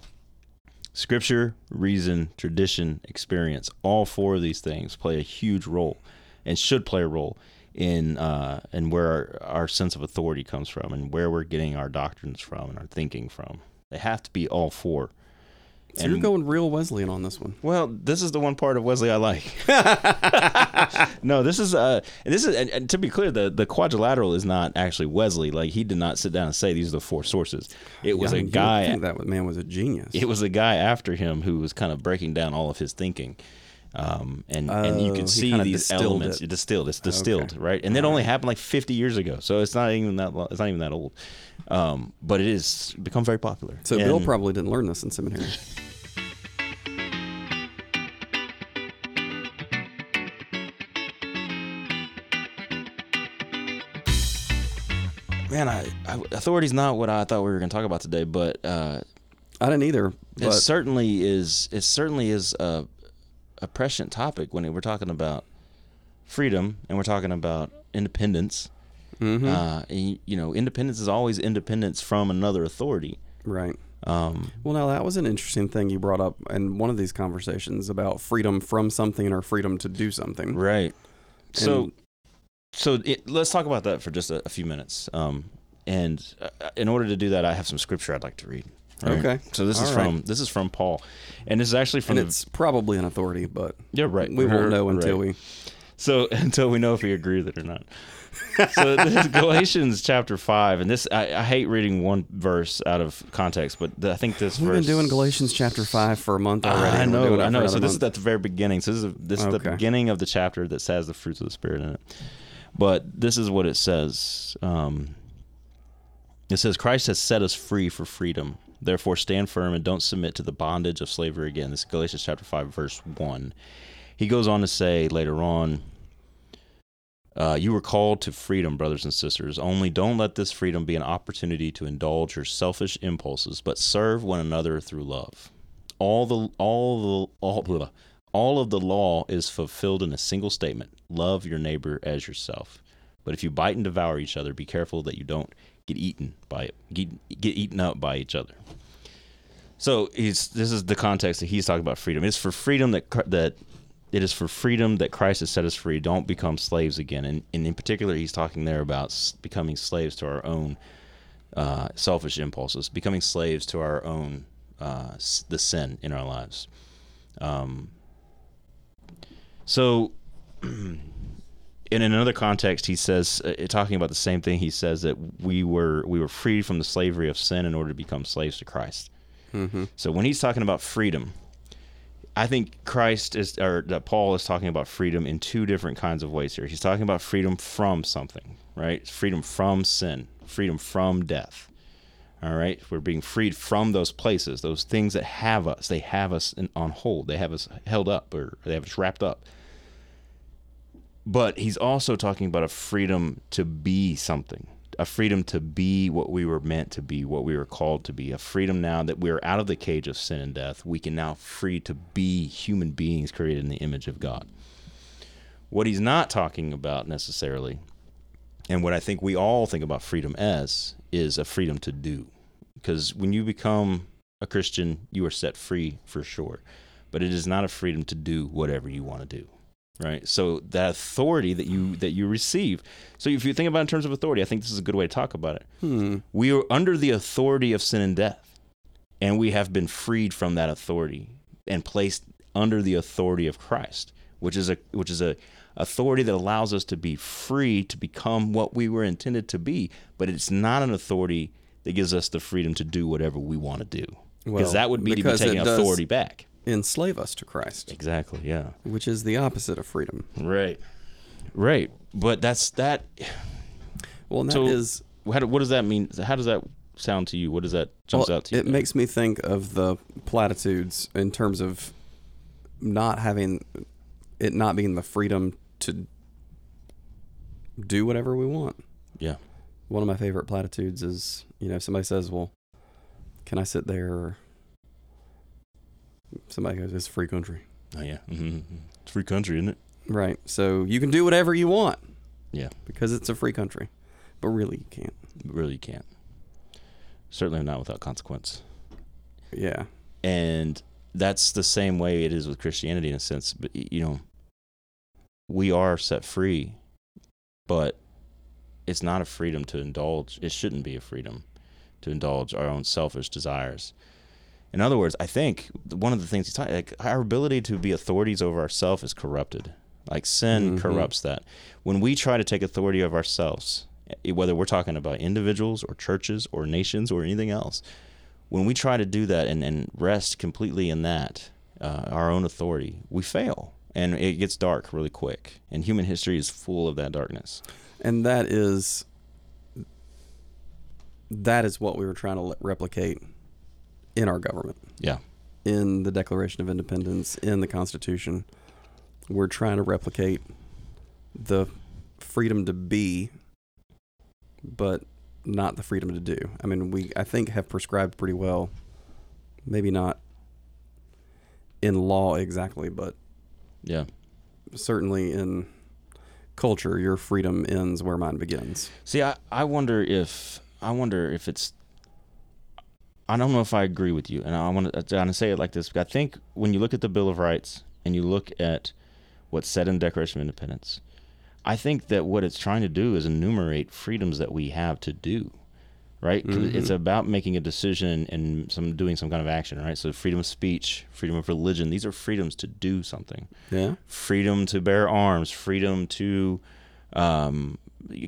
Scripture, reason, tradition, experience, all four of these things play a huge role and should play a role in uh, in where our, our sense of authority comes from and where we're getting our doctrines from and our thinking from. They have to be all four.
so you're going real Wesleyan on this one.
Well, this is the one part of Wesley I like. no, this is uh, this is and, and to be clear, the the quadrilateral is not actually Wesley. Like he did not sit down and say these are the four sources. It was
Yeah,
a guy.
think that man was a genius.
It was a guy after him who was kind of breaking down all of his thinking. Um, and, and you
Oh, he
could see these elements.
it.
Distilled. It's distilled, right? And it
All
only
right.
happened like 50 years ago, so it's not even that. It's not even that old. Um, but it is become very popular.
so Bill probably didn't learn this in seminary.
man, I, I authority's not what I thought we were going to talk about today, but uh,
I didn't either.
it certainly is. It certainly is a, a prescient topic when we're talking about freedom and we're talking about independence.
Mhm.
Uh, and, you know, independence is always independence from another authority.
right.
Um,
Well, now that was an interesting thing you brought up in one of these conversations about freedom from something or freedom to do something.
right. So, so it, let's talk about that for just a, a few minutes. Um, and uh, in order to do that, I have some scripture I'd like to read. Right?
Okay.
So this is
All right.
from this is from Paul, and this is actually from
And
the
it's probably an authority, but
yeah right.
we won't know until
Right.
we.
So until we know if we agree with it or not. so this is Galatians chapter five, and this I, I hate reading one verse out of context, but the, I think this
We've
verse
been doing Galatians chapter five for a month already.
I
and we're doing
know, I know. So this is at the very beginning. So this is this is the beginning of the chapter that says the fruits of the spirit in it. But this is what it says. Um, it says Christ has set us free for freedom. Therefore, stand firm and don't submit to the bondage of slavery again. This is Galatians chapter five, verse one. He goes on to say later on. Uh, you were called to freedom, brothers and sisters. Only don't let this freedom be an opportunity to indulge your selfish impulses, but serve one another through love. All the all the all all of the law is fulfilled in a single statement: love your neighbor as yourself. But if you bite and devour each other, be careful that you don't get eaten by get, get eaten up by each other. So he's this is the context that he's talking about freedom. It's for freedom that that it is for freedom that Christ has set us free. Don't become slaves again. And, and in particular, he's talking there about becoming slaves to our own uh, selfish impulses, becoming slaves to our own uh, the sin in our lives. Um, so, in another context, he says, uh, talking about the same thing, he says that we were we were freed from the slavery of sin in order to become slaves to Christ.
Mm-hmm.
So when he's talking about freedom, I think Christ is, or that Paul is talking about freedom in two different kinds of ways here. He's talking about freedom from something, right? Freedom from sin, freedom from death. All right, we're being freed from those places, those things that have us. They have us in, on hold. They have us held up, or they have us wrapped up. But he's also talking about a freedom to be something, a freedom to be what we were meant to be, what we were called to be, a freedom now that we're out of the cage of sin and death. We can now free to be human beings created in the image of God. What he's not talking about necessarily, and what I think we all think about freedom as, is a freedom to do. Because when you become a Christian, you are set free for sure. But it is not a freedom to do whatever you want to do right? So that authority that you that you receive. So if you think about it in terms of authority i think this is a good way to talk about it.
Hmm.
we are under the authority of sin and death and we have been freed from that authority and placed under the authority of christ which is a which is a authority that allows us to be free to become what we were intended to be but it's not an authority that gives us the freedom to do whatever we want to do. Because
Well,
that would be to be taking
does-
authority back
Enslave us to Christ,
exactly yeah
which is the opposite of freedom.
Right. Right. But that's that.
Well, that
So-
is
How do, what does that mean? How does that sound to you? What does that jumps
well,
out to you?
It makes me think of the platitudes in terms of not having it not being the freedom to do whatever we want.
yeah.
One of my favorite platitudes is, you know, if somebody says, "Well, can I sit there?" Somebody goes, "It's a free country."
Oh yeah. hmm It's a free country, isn't it?
Right. So you can do whatever you want
Yeah.
because it's a free country. But really you can't.
Really, you can't. Certainly not without consequence.
Yeah.
And that's the same way it is with Christianity in a sense. But you know, we are set free, but it's not a freedom to indulge. It shouldn't be a freedom to indulge our own selfish desires. In other words, I think one of the things he's talking, like our ability to be authorities over ourselves is corrupted. Like sin
Mhm.
corrupts that. When we try to take authority of ourselves, whether we're talking about individuals or churches or nations or anything else, when we try to do that and, and rest completely in that, uh, our own authority, we fail. And it gets dark really quick. And human history is full of that darkness.
And that is that is what we were trying to replicate in our government,
Yeah.
in the Declaration of Independence, in the Constitution. We're trying to replicate the freedom to be, but not the freedom to do. I mean, we I think have prescribed pretty well, maybe not in law exactly, but
Yeah.
certainly in culture, your freedom ends where mine begins.
See, I, I wonder if I wonder if it's. I don't know if I agree with you, and I want to, I want to say it like this. I think when you look at the Bill of Rights and you look at what's said in the Declaration of Independence, I think that what it's trying to do is enumerate freedoms that we have to do, right?
Mhm.
It's about making a decision and some doing some kind of action, right? So freedom of speech, freedom of religion, these are freedoms to do something
Yeah.
freedom to bear arms, freedom to um,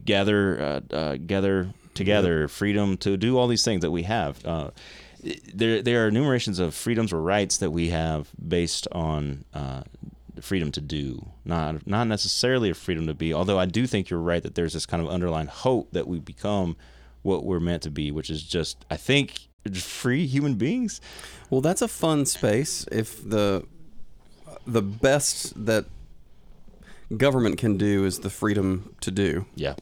gather uh, uh, gather together, freedom to do all these things that we have. Uh, there there are enumerations of freedoms or rights that we have based on uh, freedom to do, not not necessarily a freedom to be. Although I do think you're right that there's this kind of underlying hope that we become what we're meant to be, which is just I think free human beings.
Well, that's a fun space. If the the best that government can do is the freedom to do,
Yeah,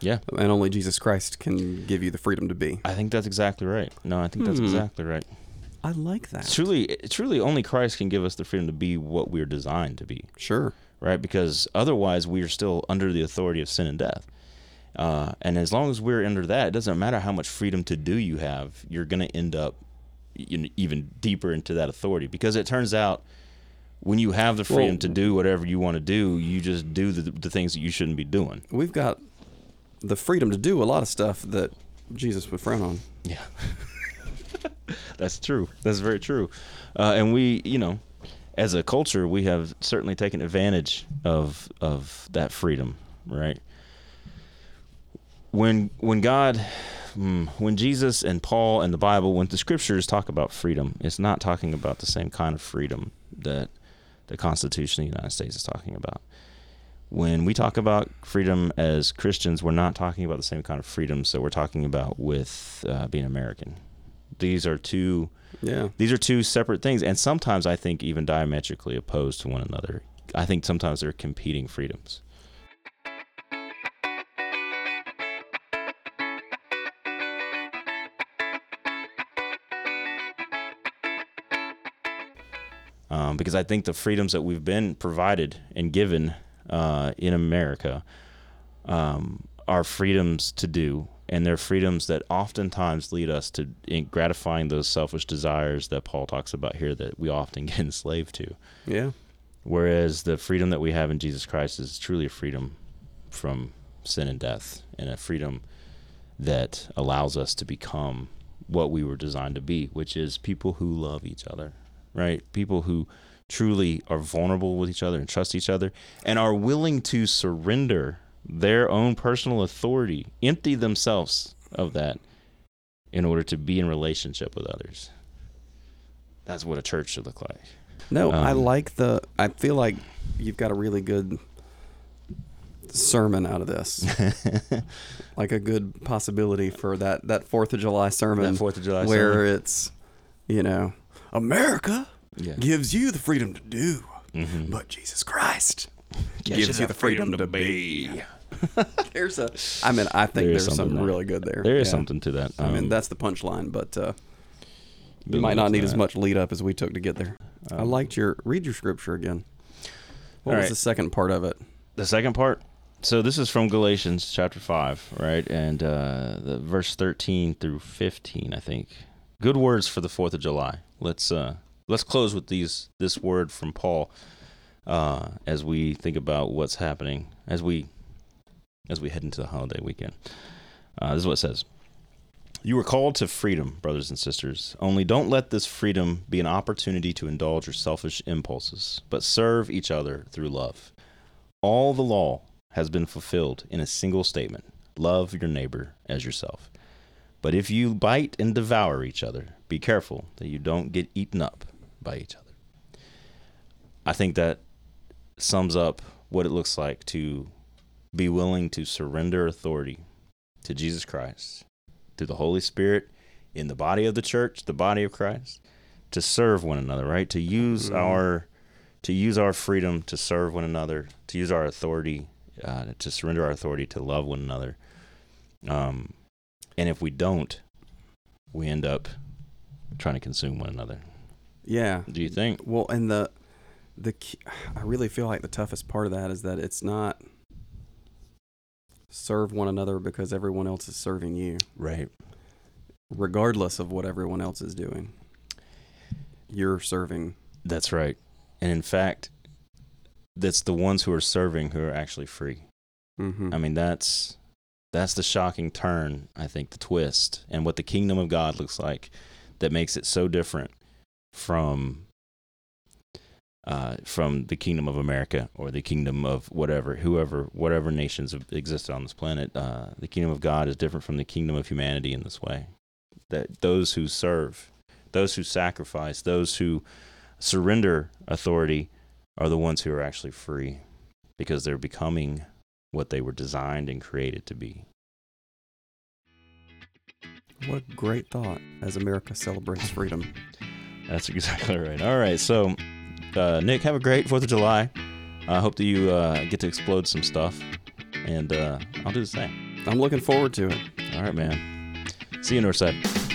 yeah.
and only Jesus Christ can give you the freedom to be.
I think that's exactly right. No, I think that's
Hmm.
exactly right.
I like that.
Truly, truly, only Christ can give us the freedom to be what we're designed to be,
Sure.
right? Because otherwise, we are still under the authority of sin and death. Uh, and as long as we're under that, it doesn't matter how much freedom to do you have. You're going to end up you know, even deeper into that authority because it turns out when you have the freedom
Well-
to do whatever you want to do, you just do the, the things that you shouldn't be doing.
We've got the freedom to do a lot of stuff that Jesus would frown on.
Yeah. That's true. That's very true. Uh, and we, you know, as a culture, we have certainly taken advantage of of that freedom, right? When when God, mm, when Jesus and Paul and the Bible, when the scriptures talk about freedom, it's not talking about the same kind of freedom that the Constitution of the United States is talking about. When we talk about freedom as Christians, we're not talking about the same kind of freedoms that we're talking about with uh, being American. These are two
Yeah.
these are two separate things, and sometimes I think even diametrically opposed to one another. I think sometimes they're competing freedoms. Um, because I think the freedoms that we've been provided and given uh, in America um, are freedoms to do, and they're freedoms that oftentimes lead us to in gratifying those selfish desires that Paul talks about here that we often get enslaved to.
Yeah.
Whereas the freedom that we have in Jesus Christ is truly a freedom from sin and death, and a freedom that allows us to become what we were designed to be, which is people who love each other, right? People who truly are vulnerable with each other and trust each other and are willing to surrender their own personal authority, empty themselves of that in order to be in relationship with others. That's what a church should look like.
No, I
Um,
like the. I feel like you've got a really good sermon out of this, like a good possibility for that that Fourth of July sermon,
That 4th of July
where
sermon.
it's, you know, America
Yeah.
gives you the freedom to do,
Mhm.
but Jesus Christ
Gives
gives
you
the freedom to be. there's a. I mean, I think
There
there's
something
really good there.
There is
Yeah.
something to that.
I mean,
Um,
that's the punchline, but uh, you might not need as much lead up as we took to get there. I
Um,
liked your read your scripture again. What was
right.
the second part of it?
the second part so this is from galatians chapter 5 right and uh the verse 13 through 15 i think good words for the fourth of july let's uh let's close with these this word from paul uh as we think about what's happening as we as we head into the holiday weekend uh this is what it says you were called to freedom, brothers and sisters. Only don't let this freedom be an opportunity to indulge your selfish impulses, but serve each other through love. All the law has been fulfilled in a single statement love your neighbor as yourself. But if you bite and devour each other, be careful that you don't get eaten up by each other. I think that sums up what it looks like to be willing to surrender authority to Jesus Christ, to the Holy Spirit in the body of the church, the body of Christ, to serve one another, right? To use
Mhm.
our to use our freedom to serve one another, to use our authority, uh, to surrender our authority to love one another. Um, and if we don't, we end up trying to consume one another.
Yeah.
Do you think?
Well, and the the I really feel like the toughest part of that is that it's not serve one another because everyone else is serving you,
Right.
regardless of what everyone else is doing. You're serving.
That's right. And in fact, that's the ones who are serving who are actually free.
Mm-hmm.
I mean, that's that's the shocking turn, I think, the twist, and what the kingdom of God looks like that makes it so different from uh, from the kingdom of America or the kingdom of whatever, whoever, whatever nations have existed on this planet. Uh, the kingdom of God is different from the kingdom of humanity in this way. That those who serve, those who sacrifice, those who surrender authority are the ones who are actually free because they're becoming what they were designed and created to be.
What a great thought as America celebrates freedom.
That's exactly right. All right. So, uh, Nick, have a great 4th of July. I hope that you uh, get to explode some stuff. And uh, I'll do the same.
I'm looking forward to it.
All right, man. See you, Northside.